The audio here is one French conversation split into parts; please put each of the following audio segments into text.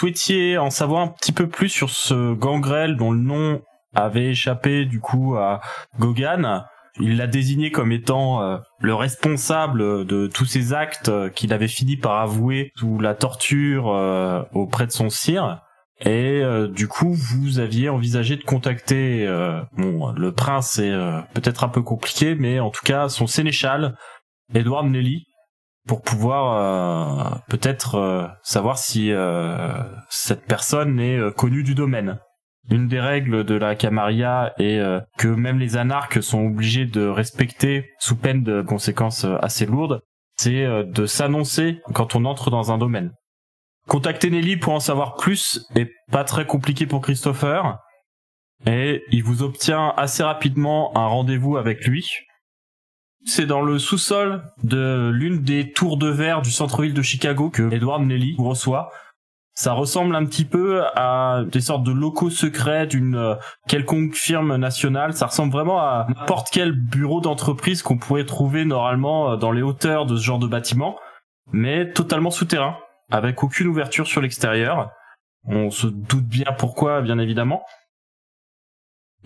Souhaitiez en savoir un petit peu plus sur ce gangrel dont le nom avait échappé du coup à Gogan. Il l'a désigné comme étant euh, le responsable de tous ces actes euh, qu'il avait fini par avouer sous la torture euh, auprès de son sire. Et du coup, vous aviez envisagé de contacter, bon, le prince est peut-être un peu compliqué, mais en tout cas son sénéchal, Edward Nelly, pour pouvoir euh, peut-être euh, savoir si euh, cette personne est connue du domaine. Une des règles de la Camarilla est que même les anarques sont obligés de respecter sous peine de conséquences assez lourdes, c'est de s'annoncer quand on entre dans un domaine. Contacter Nelly pour en savoir plus est pas très compliqué pour Christopher, et il vous obtient assez rapidement un rendez-vous avec lui, c'est dans le sous-sol de l'une des tours de verre du centre-ville de Chicago que Edward Nelly reçoit. Ça ressemble un petit peu à des sortes de locaux secrets d'une euh, quelconque firme nationale. Ça ressemble vraiment à n'importe quel bureau d'entreprise qu'on pourrait trouver normalement euh, dans les hauteurs de ce genre de bâtiment, mais totalement souterrain, avec aucune ouverture sur l'extérieur. On se doute bien pourquoi, bien évidemment.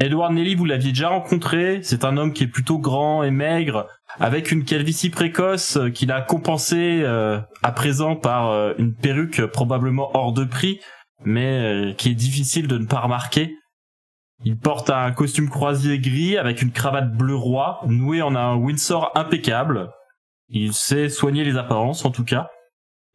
Edward Nelly, vous l'aviez déjà rencontré. C'est un homme qui est plutôt grand et maigre, avec une calvitie précoce euh, qu'il a compensée euh, à présent par euh, une perruque probablement hors de prix, mais qui est difficile de ne pas remarquer. Il porte un costume croisé gris avec une cravate bleu roi, nouée en un Windsor impeccable. Il sait soigner les apparences en tout cas.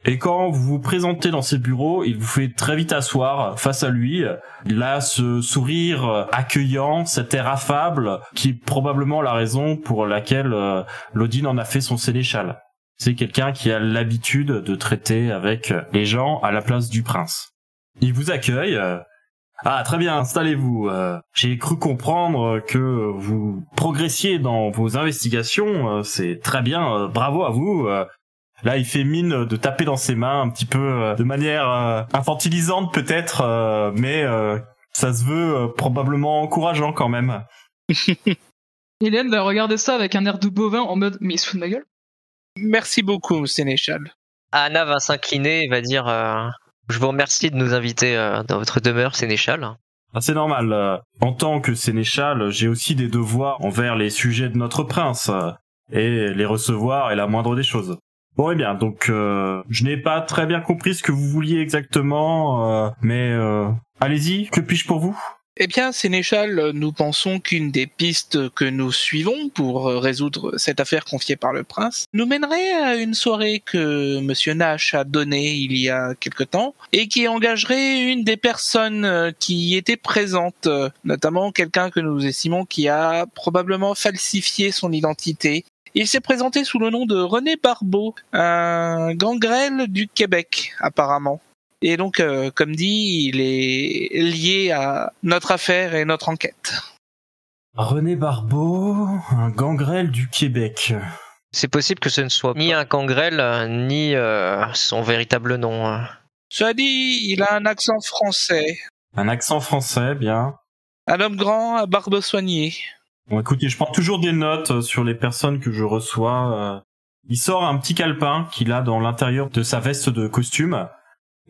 Et quand vous vous présentez dans ses bureaux, il vous fait très vite asseoir face à lui. Il a ce sourire accueillant, cet air affable, qui est probablement la raison pour laquelle euh, Lodin en a fait son sénéchal. C'est quelqu'un qui a l'habitude de traiter avec les gens à la place du prince. Il vous accueille. Ah, très bien, installez-vous. Euh, j'ai cru comprendre que vous progressiez dans vos investigations. Euh, c'est très bien, bravo à vous. Là, il fait mine de taper dans ses mains un petit peu euh, de manière euh, infantilisante peut-être, euh, mais ça se veut probablement encourageant quand même. Hélène va regarder ça avec un air de bovin en mode mais il se fout de ma gueule. Merci beaucoup, Sénéchal. Anna va s'incliner et va dire Je vous remercie de nous inviter dans votre demeure, Sénéchal. Ah, c'est normal. En tant que sénéchal, j'ai aussi des devoirs envers les sujets de notre prince. Et les recevoir est la moindre des choses. Bon, eh bien, donc euh, je n'ai pas très bien compris ce que vous vouliez exactement, euh, mais euh, allez-y, que puis-je pour vous? Eh bien, Sénéchal, nous pensons qu'une des pistes que nous suivons pour résoudre cette affaire confiée par le prince nous mènerait à une soirée que Monsieur Nash a donnée il y a quelque temps et qui engagerait une des personnes qui étaient présentes, notamment quelqu'un que nous estimons qui a probablement falsifié son identité il s'est présenté sous le nom de René Barbeau, un gangrel du Québec, apparemment. Et donc, euh, comme dit, il est lié à notre affaire et notre enquête. René Barbeau, un gangrel du Québec. C'est possible que ce ne soit ni un gangrel, ni euh, son véritable nom. Ça dit, il a un accent français. Un accent français, bien. Un homme grand à barbe soignée. Bon, écoutez, je prends toujours des notes euh, sur les personnes que je reçois. Euh. Il sort un petit calepin qu'il a dans l'intérieur de sa veste de costume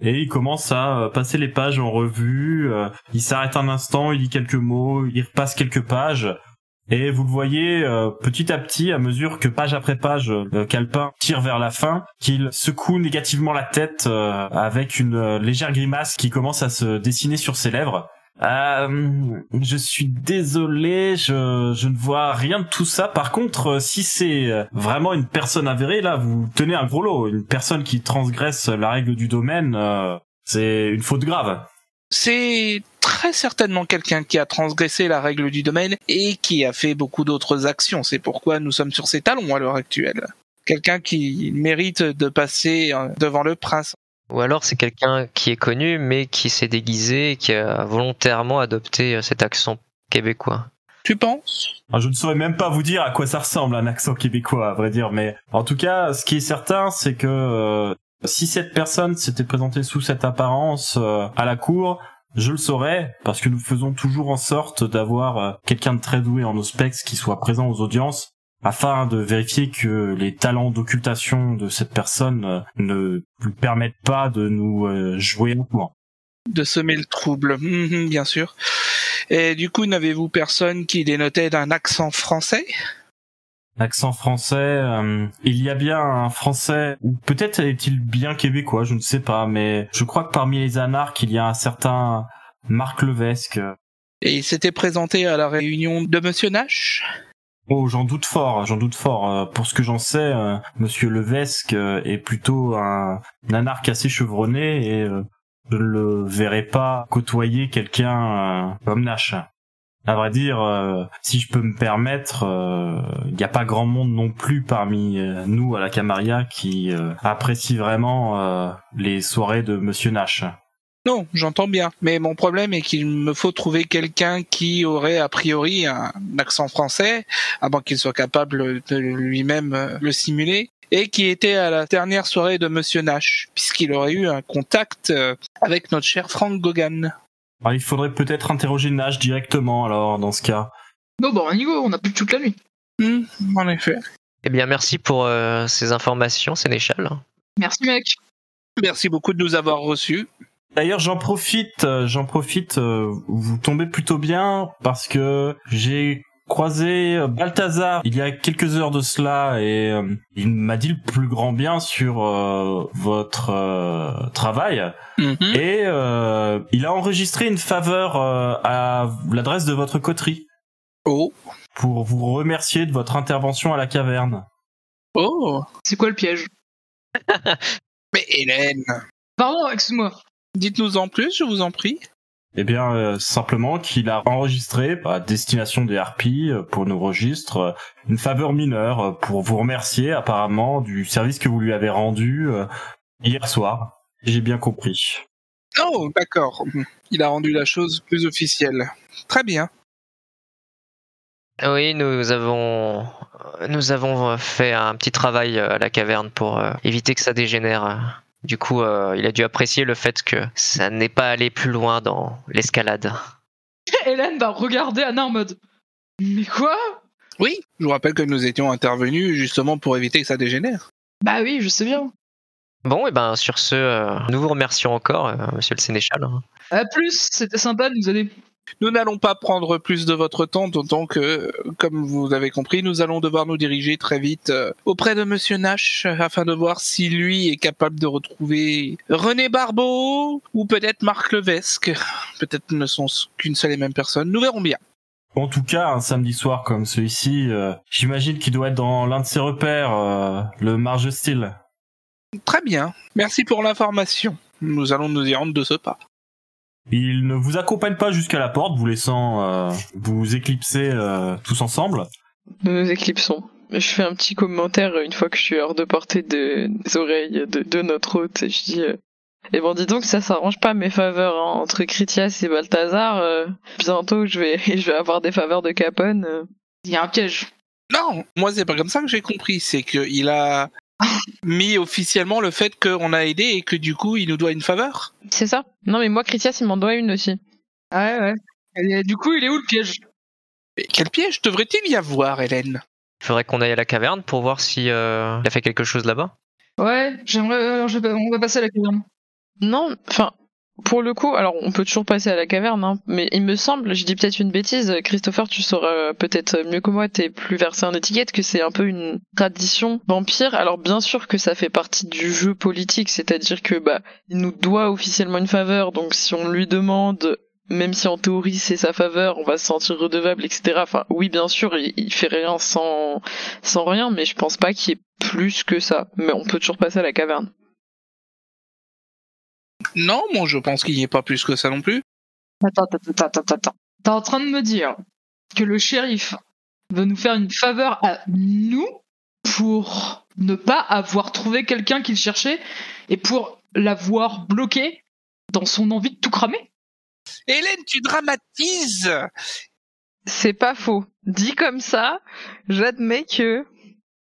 et il commence à euh, passer les pages en revue. Il s'arrête un instant, il dit quelques mots, il repasse quelques pages. Et vous le voyez petit à petit, à mesure que page après page, le calepin tire vers la fin, qu'il secoue négativement la tête avec une légère grimace qui commence à se dessiner sur ses lèvres. Euh, je suis désolé, je, ne vois rien de tout ça. Par contre, euh, si c'est euh, vraiment une personne avérée, là, vous tenez un gros lot. Une personne qui transgresse la règle du domaine, euh, c'est une faute grave. C'est très certainement quelqu'un qui a transgressé la règle du domaine et qui a fait beaucoup d'autres actions. C'est pourquoi nous sommes sur ses talons à l'heure actuelle. Quelqu'un qui mérite de passer devant le prince. Ou alors c'est quelqu'un qui est connu mais qui s'est déguisé et qui a volontairement adopté euh, cet accent québécois. Tu penses? Alors, je ne saurais même pas vous dire à quoi ça ressemble un accent québécois, à vrai dire, mais en tout cas, ce qui est certain, c'est que euh, si cette personne s'était présentée sous cette apparence euh, à la cour, je le saurais, parce que nous faisons toujours en sorte d'avoir euh, quelqu'un de très doué en ospex qui soit présent aux audiences, afin de vérifier que les talents d'occultation de cette personne euh, ne lui permettent pas de nous euh, jouer un cours. De semer le trouble, Mhm, bien sûr. Et du coup, n'avez-vous personne qui dénotait d'un accent français? Accent français, euh, il y a bien un français, ou peut-être est-il bien québécois, je ne sais pas, mais je crois que parmi les anarques, il y a un certain Marc Levesque. Et il s'était présenté à la réunion de Monsieur Nash? Oh, j'en doute fort, j'en doute fort. Euh, Pour ce que j'en sais, euh, Monsieur Levesque euh, est plutôt un, anarque assez chevronné et je ne le verrai pas côtoyer quelqu'un comme Nash. À vrai dire, si je peux me permettre, il n'y a pas grand monde non plus parmi nous à la Camarilla qui apprécie vraiment les soirées de Monsieur Nash. Non, j'entends bien. Mais mon problème est qu'il me faut trouver quelqu'un qui aurait a priori un accent français, moins qu'il soit capable de lui-même euh, le simuler, et qui était à la dernière soirée de Monsieur Nash, puisqu'il aurait eu un contact euh, avec notre cher Frank Gogan. Alors, il faudrait peut-être interroger Nash directement alors dans ce cas. Non, bon, on y go, on a plus toute la nuit. Hmm, en effet. Eh bien merci pour euh, ces informations, Sénéchal. Merci, mec. Merci beaucoup de nous avoir reçus. D'ailleurs, j'en profite, euh, j'en profite, euh, vous tombez plutôt bien parce que j'ai croisé euh, Balthazar il y a quelques heures de cela et euh, il m'a dit le plus grand bien sur euh, votre euh, travail Mhm. et euh, il a enregistré une faveur à l'adresse de votre coterie Oh. pour vous remercier de votre intervention à la caverne. Oh. C'est quoi le piège? Mais Hélène, Pardon, excuse-moi. Dites-nous en plus, je vous en prie. Eh bien, euh, simplement qu'il a enregistré à destination des harpies euh, pour nos registres euh, une faveur mineure pour vous remercier apparemment du service que vous lui avez rendu euh, hier soir. J'ai bien compris. Oh, d'accord. Il a rendu la chose plus officielle. Très bien. Oui, nous avons nous avons fait un petit travail à la caverne pour euh, éviter que ça dégénère. Du coup, euh, il a dû apprécier le fait que ça n'est pas allé plus loin dans l'escalade. Hélène va regarder Anna en mode. Mais quoi? Oui, je vous rappelle que nous étions intervenus justement pour éviter que ça dégénère. Bah oui, je sais bien. Bon, et ben sur ce, euh, nous vous remercions encore, euh, Monsieur le Sénéchal. À plus, c'était sympa de nous aider. Nous n'allons pas prendre plus de votre temps, d'autant que, comme vous avez compris, nous allons devoir nous diriger très vite euh, auprès de Monsieur Nash afin de voir si lui est capable de retrouver René Barbeau ou peut-être Marc Levesque. Peut-être ne sont qu'une seule et même personne. Nous verrons bien. En tout cas, un samedi soir comme celui-ci, euh, j'imagine qu'il doit être dans l'un de ses repères, euh, le Marge Style. Très bien. Merci pour l'information. Nous allons nous y rendre de ce pas. Il ne vous accompagne pas jusqu'à la porte, vous laissant euh, vous éclipser euh, tous ensemble. Nous nous éclipsons. Je fais un petit commentaire une fois que je suis hors de portée de- des oreilles de, de notre hôte et je dis euh, Eh bon, dis donc, ça s'arrange pas mes faveurs hein, entre Critias et Balthazar. euh, bientôt, je vais, je vais avoir des faveurs de Capone. euh. Il y a un piège. Non, moi c'est pas comme ça que j'ai compris. C'est qu'il a mis officiellement le fait qu'on a aidé et que du coup il nous doit une faveur. C'est ça Non, mais moi, Critias, il m'en doit une aussi. Ouais, ouais. Et du coup, il est où le piège? Mais quel piège devrait-il y avoir, Hélène? Il faudrait qu'on aille à la caverne pour voir si euh, il a fait quelque chose là-bas. Ouais, j'aimerais. euh, on va passer à la caverne. Non, enfin, pour le coup, alors on peut toujours passer à la caverne, hein, mais il me semble, je dis peut-être une bêtise, Christopher, tu sauras peut-être mieux que moi, t'es plus versé en étiquette, que c'est un peu une tradition vampire. Alors bien sûr que ça fait partie du jeu politique, c'est-à-dire que bah il nous doit officiellement une faveur, donc si on lui demande même si en théorie c'est sa faveur, on va se sentir redevable, etc. Enfin, oui, bien sûr, il, fait rien sans, sans rien, mais je pense pas qu'il y ait plus que ça. Mais on peut toujours passer à la caverne. Non, moi je pense qu'il n'y ait pas plus que ça non plus. Attends, attends, attends, attends, attends. T'es en train de me dire que le shérif veut nous faire une faveur à nous pour ne pas avoir trouvé quelqu'un qu'il cherchait et pour l'avoir bloqué dans son envie de tout cramer? Hélène, tu dramatises C'est pas faux. Dit comme ça, j'admets que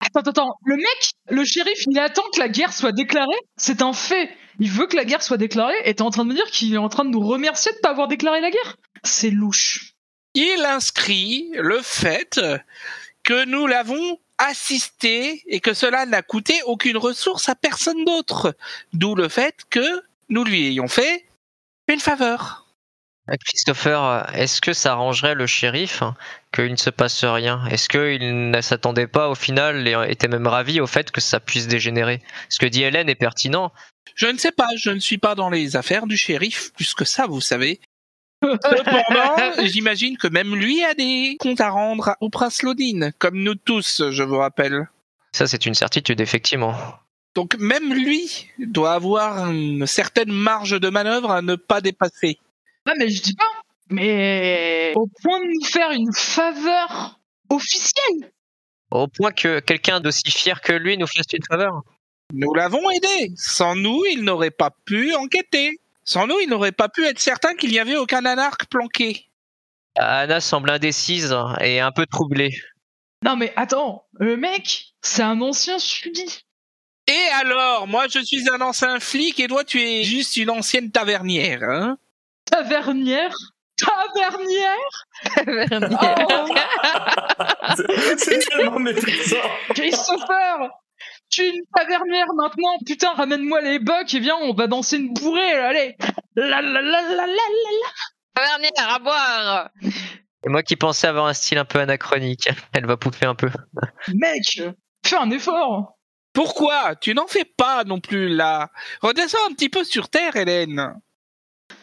Attends, attends, le mec, le shérif, il attend que la guerre soit déclarée. C'est un fait. Il veut que la guerre soit déclarée et t'es en train de me dire qu'il est en train de nous remercier de pas avoir déclaré la guerre C'est louche. Il inscrit le fait que nous l'avons assisté et que cela n'a coûté aucune ressource à personne d'autre. D'où le fait que nous lui ayons fait une faveur. Euh, Christopher, est-ce que ça arrangerait le shérif hein, qu'il ne se passe rien? Est-ce qu'il ne s'attendait pas au final et était même ravi au fait que ça puisse dégénérer? Ce que dit Hélène est pertinent. Je ne sais pas, je ne suis pas dans les affaires du shérif plus que ça, vous savez. Cependant, j'imagine que même lui a des comptes à rendre au prince Lodine, comme nous tous, je vous rappelle. Ça, c'est une certitude, effectivement. Donc même lui doit avoir une certaine marge de manœuvre à ne pas dépasser. Ouais, mais je dis pas. Mais au point de nous faire une faveur officielle. Au point que quelqu'un d'aussi fier que lui nous fasse une faveur. Nous l'avons aidé. Sans nous, il n'aurait pas pu enquêter. Sans nous, il n'aurait pas pu être certain qu'il n'y avait aucun anarque planqué. Anna semble indécise et un peu troublée. Non mais attends, le mec, c'est un ancien sudi. Et alors, moi je suis un ancien flic et toi tu es juste une ancienne tavernière, hein? Tavernière? Tavernière? Oh, C'est tellement méprisant. Christopher Tu es une tavernière maintenant Putain, ramène-moi les bocs et viens, on va danser une bourrée, allez La la la la la la Tavernière à boire Et moi qui pensais avoir un style un peu anachronique. Elle va pouffer un peu. Mec Fais un effort Pourquoi? Tu n'en fais pas non plus là. Redescends un petit peu sur terre, Hélène.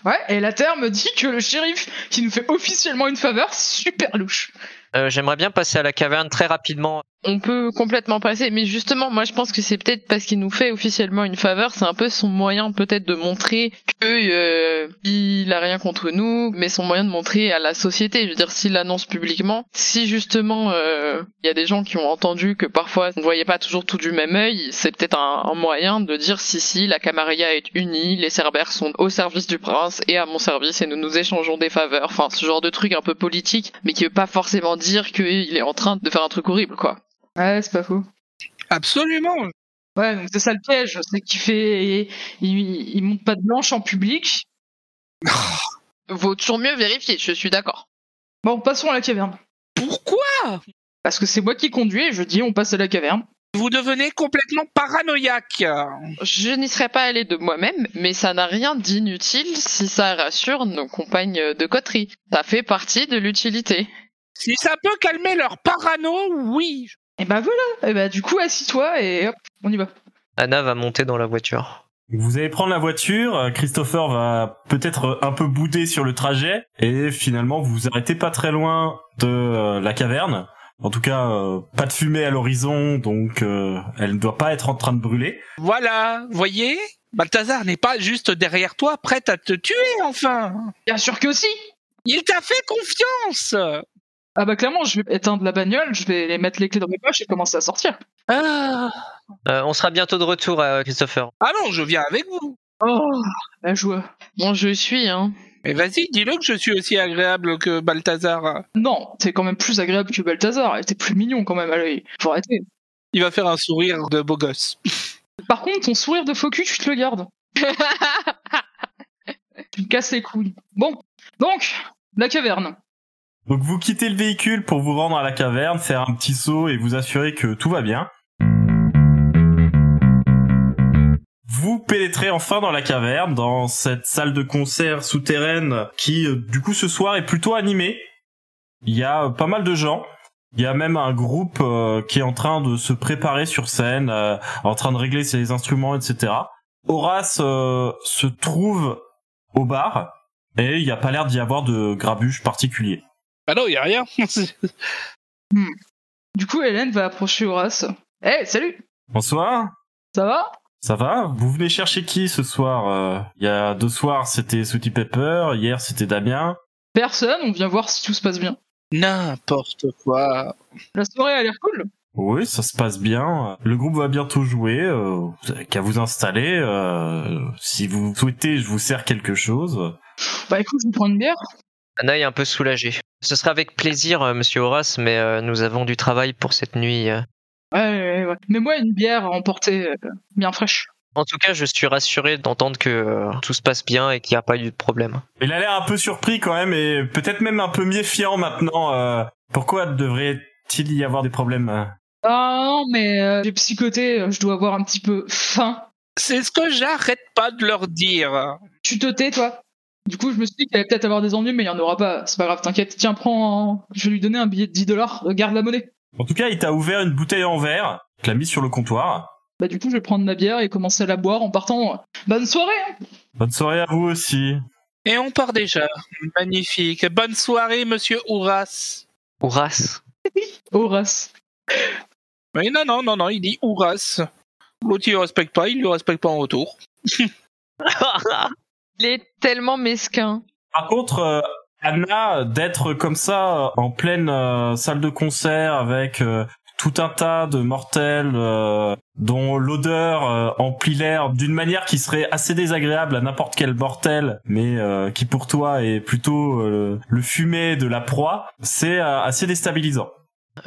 Ouais, et la Terre me dit que le shérif qui nous fait officiellement une faveur, c'est super louche. Euh, J'aimerais bien passer à la caverne très rapidement. On peut complètement passer, mais justement, moi je pense que c'est peut-être parce qu'il nous fait officiellement une faveur, c'est un peu son moyen peut-être de montrer que euh, il a rien contre nous, mais son moyen de montrer à la société. Je veux dire, s'il l'annonce publiquement, si justement euh, il y a des gens qui ont entendu que parfois on ne voyait pas toujours tout du même œil, c'est peut-être un, moyen de dire si si la Camarilla est unie, les Cerbères sont au service du prince et à mon service et nous nous échangeons des faveurs. Enfin, ce genre de truc un peu politique, mais qui veut pas forcément dire qu'il est en train de faire un truc horrible, quoi. Ouais, c'est pas faux. Absolument. Ouais, donc c'est ça le piège, c'est qu'il fait, il, il monte pas de blanche en public. Vaut toujours mieux vérifier, je suis d'accord. Bon, passons à la caverne. Pourquoi? Parce que c'est moi qui conduis et je dis on passe à la caverne. Vous devenez complètement paranoïaque. Je n'y serais pas allé de moi-même, mais ça n'a rien d'inutile si ça rassure nos compagnes de coterie. Ça fait partie de l'utilité. Si ça peut calmer leur parano, oui. Et bah voilà, et bah du coup assis-toi et hop, on y va. Anna va monter dans la voiture. Vous allez prendre la voiture, Christopher va peut-être un peu bouder sur le trajet, et finalement vous vous arrêtez pas très loin de euh, la caverne. En tout cas, euh, pas de fumée à l'horizon, donc euh, elle ne doit pas être en train de brûler. Voilà, voyez Balthazar n'est pas juste derrière toi, prête à te tuer, enfin. Bien sûr que si Il t'a fait confiance. Ah bah clairement, je vais éteindre la bagnole, je vais les mettre les clés dans mes poches et commencer à sortir. Ah, Euh, on sera bientôt de retour, euh, Christopher. ah non, je viens avec vous. Oh, la joie. Bon, je suis, hein. Mais vas-y, dis-le que je suis aussi agréable que Balthazar. Non, t'es quand même plus agréable que Balthazar, t'es plus mignon quand même, allez, faut arrêter. Il va faire un sourire de beau gosse. Par contre, ton sourire de faux cul, tu te le gardes. Tu me casses les couilles. Bon, donc, la caverne. Donc vous quittez le véhicule pour vous rendre à la caverne, faire un petit saut et vous assurer que tout va bien. Vous pénétrez enfin dans la caverne, dans cette salle de concert souterraine qui, euh, du coup, ce soir est plutôt animée. Il y a euh, pas mal de gens. Il y a même un groupe euh, qui est en train de se préparer sur scène, en train de régler ses instruments, etc. Horace se trouve au bar, Et il n'y a pas l'air d'y avoir de grabuge particulier. Ah non, y a rien. Du coup, Hélène va approcher Horace. Eh, salut Bonsoir. Ça va? Ça va? Vous venez chercher qui ce soir Euh, Il y a deux soirs, c'était Sooty Pepper. Hier, c'était Damien. Personne, on vient voir si tout se passe bien. N'importe quoi. La soirée a l'air cool. Oui, ça se passe bien. Le groupe va bientôt jouer. Euh, vous avez qu'à vous installer. Euh, si vous souhaitez, je vous sers quelque chose. Bah écoute, je vais prendre une bière. Anna est un peu soulagé. Ce sera avec plaisir, euh, monsieur Horace, mais euh, nous avons du travail pour cette nuit. euh. Ouais, ouais, ouais. Mets-moi une bière à emporter, euh, bien fraîche. En tout cas, je suis rassuré d'entendre que euh, tout se passe bien et qu'il n'y a pas eu de problème. Il a l'air un peu surpris quand même et peut-être même un peu méfiant maintenant. Euh, pourquoi devrait-il y avoir des problèmes Ah non, mais euh, j'ai psychoté, je dois avoir un petit peu faim. C'est ce que j'arrête pas de leur dire. Tu te tais, toi? Du coup, je me suis dit qu'il allait peut-être avoir des ennuis, mais il y en aura pas. C'est pas grave, t'inquiète. Tiens, prends. Je vais lui donner un billet de 10 dollars. Garde la monnaie. En tout cas, il t'a ouvert une bouteille en verre, tu l'as mise sur le comptoir. Bah, du coup, je vais prendre ma bière et commencer à la boire en partant. Bonne soirée. Bonne soirée à vous aussi. Et on part déjà. Magnifique. Bonne soirée, monsieur Horace. Horace Horace. Mais non, non, non, non, il dit Horace. L'autre, il le respecte pas, il le respecte pas en retour. Il est tellement mesquin. Par contre, euh, Anna, d'être comme ça euh, en pleine euh, salle de concert avec euh, tout un tas de mortels euh, dont l'odeur euh, emplit l'air d'une manière qui serait assez désagréable à n'importe quel mortel, mais euh, qui pour toi est plutôt euh, le fumet de la proie, c'est euh, assez déstabilisant.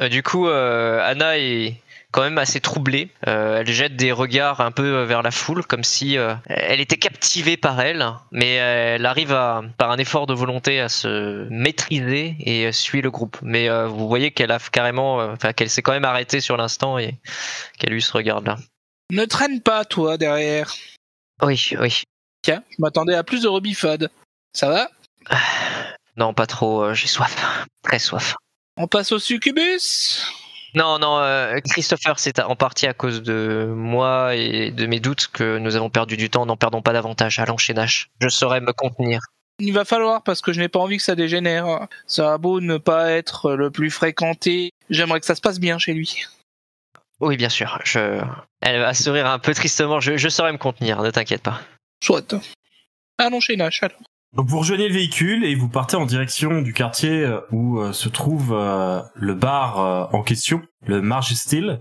Euh, du coup, euh, Anna est quand même assez troublée. Euh, elle jette des regards un peu euh, vers la foule, comme si euh, elle était captivée par elle, mais elle arrive à, par un effort de volonté à se maîtriser et suit le groupe. Mais euh, vous voyez qu'elle a carrément, enfin qu'elle s'est quand même arrêtée sur l'instant et qu'elle lui se regarde là. Ne traîne pas, toi, derrière. Oui, oui. Tiens, je m'attendais à plus de rebifade. Ça va? Non, pas trop. J'ai soif, très soif. On passe au succubus? Non, non, euh, Christopher, c'est en partie à cause de moi et de mes doutes que nous avons perdu du temps. N'en perdons pas davantage. Allons chez Nash. Je saurai me contenir. Il va falloir parce que je n'ai pas envie que ça dégénère. Ça a beau ne pas être le plus fréquenté, j'aimerais que ça se passe bien chez lui. Oui, bien sûr. Je... Elle va sourire un peu tristement. Je, je saurai me contenir, ne t'inquiète pas. Soit. Allons chez Nash alors. Donc vous rejoignez le véhicule et vous partez en direction du quartier euh, où euh, se trouve euh, le bar en question, le Marge Still.